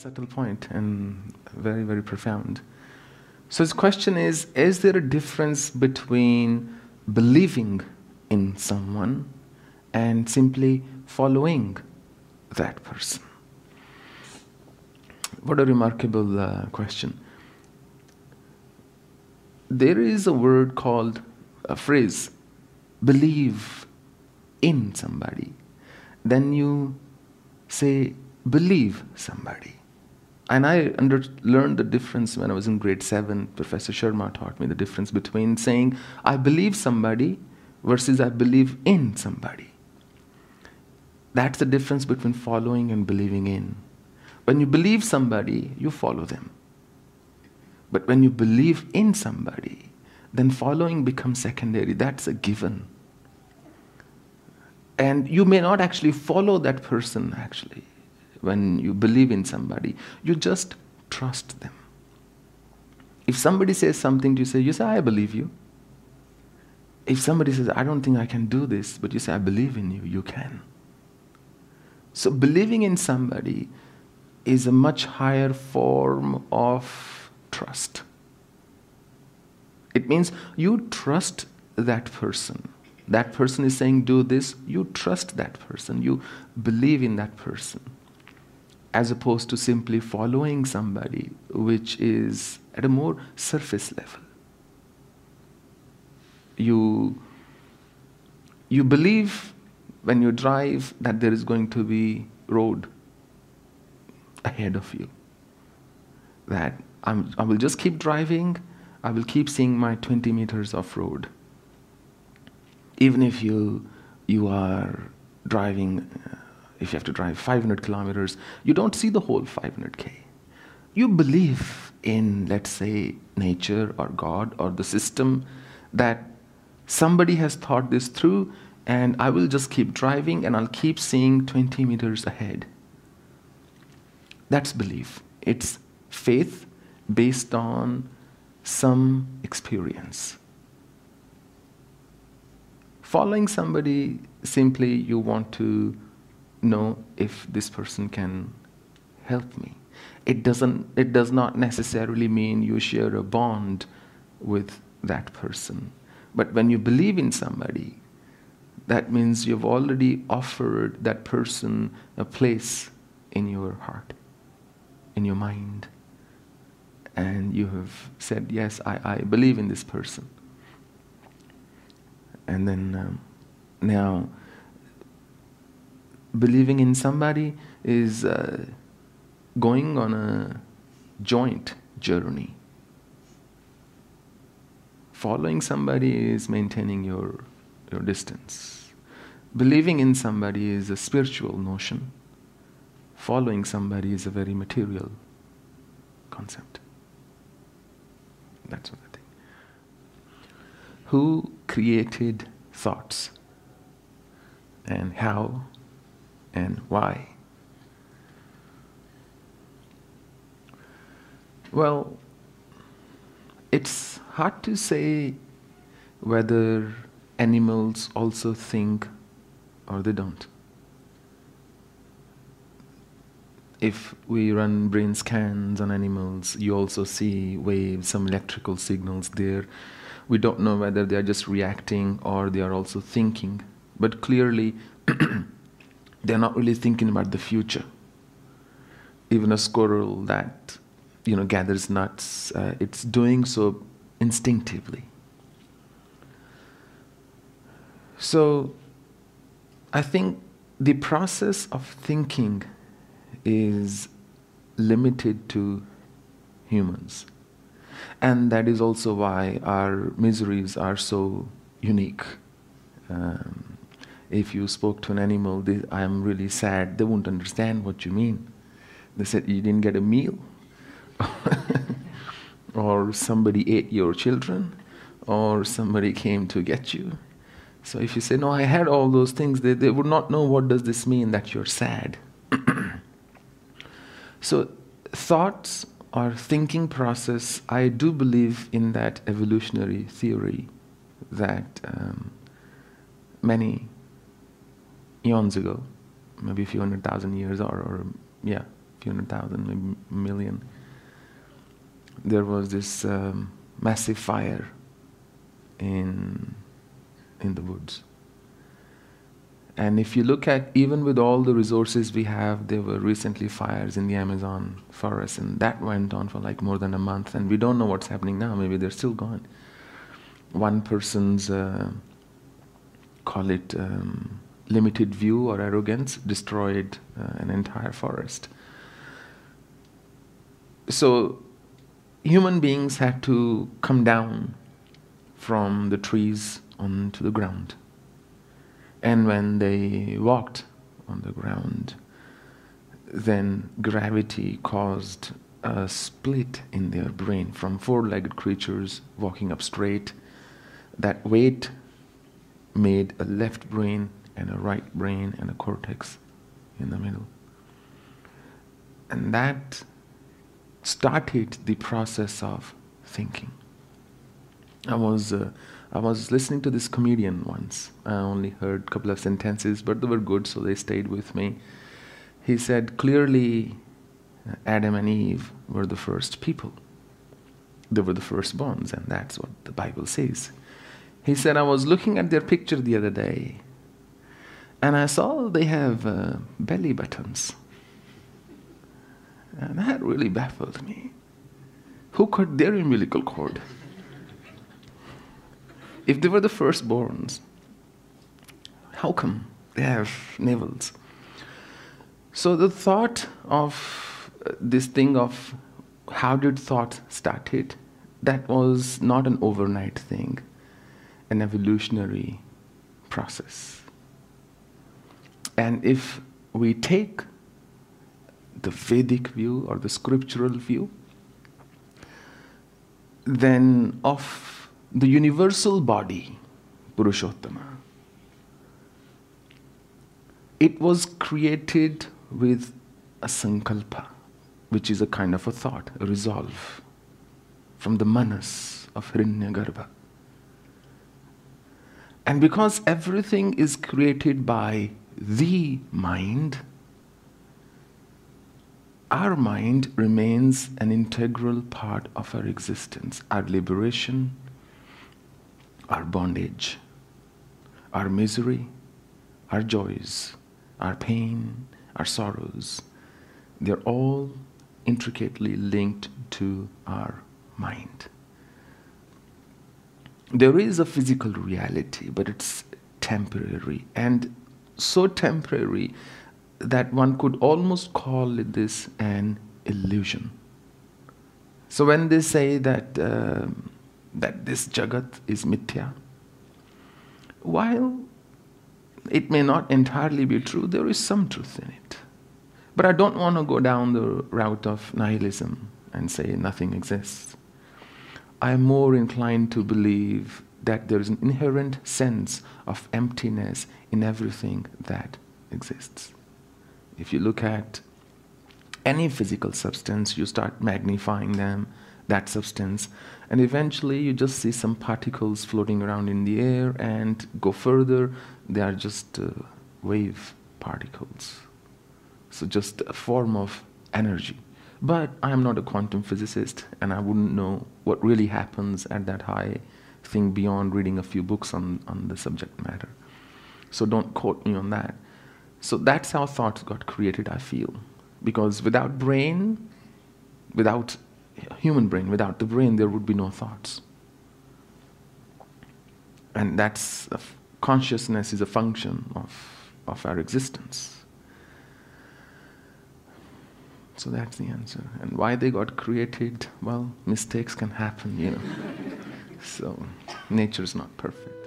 subtle point and very, very profound. So his question is Is there a difference between believing in someone and simply following that person? What a remarkable uh, question. There is a word called a phrase believe in somebody. Then you say believe somebody. And I under, learned the difference when I was in grade seven. Professor Sharma taught me the difference between saying, I believe somebody versus I believe in somebody. That's the difference between following and believing in. When you believe somebody, you follow them. But when you believe in somebody, then following becomes secondary. That's a given. And you may not actually follow that person, actually when you believe in somebody, you just trust them. If somebody says something to you, say, you say, I believe you. If somebody says, I don't think I can do this, but you say, I believe in you, you can. So believing in somebody is a much higher form of trust. It means you trust that person. That person is saying, do this, you trust that person, you believe in that person as opposed to simply following somebody, which is at a more surface level. You, you believe when you drive that there is going to be road ahead of you. That I'm, I will just keep driving, I will keep seeing my 20 meters of road. Even if you, you are driving uh, if you have to drive 500 kilometers, you don't see the whole 500k. You believe in, let's say, nature or God or the system that somebody has thought this through, and I will just keep driving and I'll keep seeing 20 meters ahead. That's belief. It's faith based on some experience. Following somebody, simply you want to know if this person can help me. It, doesn't, it does not necessarily mean you share a bond with that person. But when you believe in somebody, that means you've already offered that person a place in your heart, in your mind. And you have said, Yes, I, I believe in this person. And then um, now believing in somebody is uh, going on a joint journey. Following somebody is maintaining your, your distance. Believing in somebody is a spiritual notion. Following somebody is a very material concept. That's what I think. Who created thoughts? And how and why? Well, it's hard to say whether animals also think or they don't. If we run brain scans on animals, you also see waves, some electrical signals there. We don't know whether they are just reacting or they are also thinking. But clearly, they're not really thinking about the future. Even a squirrel that you know gathers nuts, uh, it's doing so instinctively. So, I think the process of thinking is limited to humans. And that is also why our miseries are so unique. Um, if you spoke to an animal, they, I am really sad, they won't understand what you mean. They said, You didn't get a meal? or somebody ate your children? Or somebody came to get you? So if you say, No, I had all those things, they, they would not know what does this mean that you're sad. so thoughts or thinking process, I do believe in that evolutionary theory that um, many eons ago, maybe a few hundred thousand years, or, or yeah, a few hundred thousand, maybe a million. There was this um, massive fire in in the woods. And if you look at even with all the resources we have, there were recently fires in the Amazon forest, and that went on for like more than a month, and we don't know what's happening now. Maybe they're still gone. One person's uh, call it um, limited view or arrogance destroyed uh, an entire forest. So human beings had to come down from the trees onto the ground. And when they walked on the ground, then gravity caused a split in their brain from four legged creatures walking up straight. That weight made a left brain and a right brain and a cortex in the middle. And that started the process of thinking. I was, uh, I was listening to this comedian once. I only heard a couple of sentences, but they were good, so they stayed with me. He said, clearly, Adam and Eve were the first people. They were the first firstborns, and that's what the Bible says. He said, I was looking at their picture the other day, and I saw they have uh, belly buttons. And that really baffled me. Who cut their umbilical cord? If they were the firstborns, how come they have navels? So the thought of uh, this thing of how did thought started, that was not an overnight thing, an evolutionary process. And if we take the Vedic view or the scriptural view, then of the universal body, Purushottama, it was created with a sankalpa, which is a kind of a thought, a resolve from the manas of Hiranyagarbha. And because everything is created by the mind, our mind remains an integral part of our existence, our liberation, our bondage, our misery, our joys, our pain, our sorrows. They're all intricately linked to our mind. There is a physical reality, but it's temporary and so temporary that one could almost call this an illusion. So when they say that uh, that this jagat is mithya, while it may not entirely be true, there is some truth in it. But I don't want to go down the route of nihilism and say nothing exists. I am more inclined to believe that there is an inherent sense of emptiness in everything that exists. If you look at any physical substance, you start magnifying them, that substance, and eventually you just see some particles floating around in the air and go further, they are just uh, wave particles. So, just a form of energy. But I am not a quantum physicist and I wouldn't know what really happens at that high thing beyond reading a few books on, on the subject matter. So, don't quote me on that. So that's how thoughts got created, I feel. Because without brain, without human brain, without the brain, there would be no thoughts. And that's consciousness is a function of, of our existence. So that's the answer. And why they got created, well, mistakes can happen, you know. so nature is not perfect.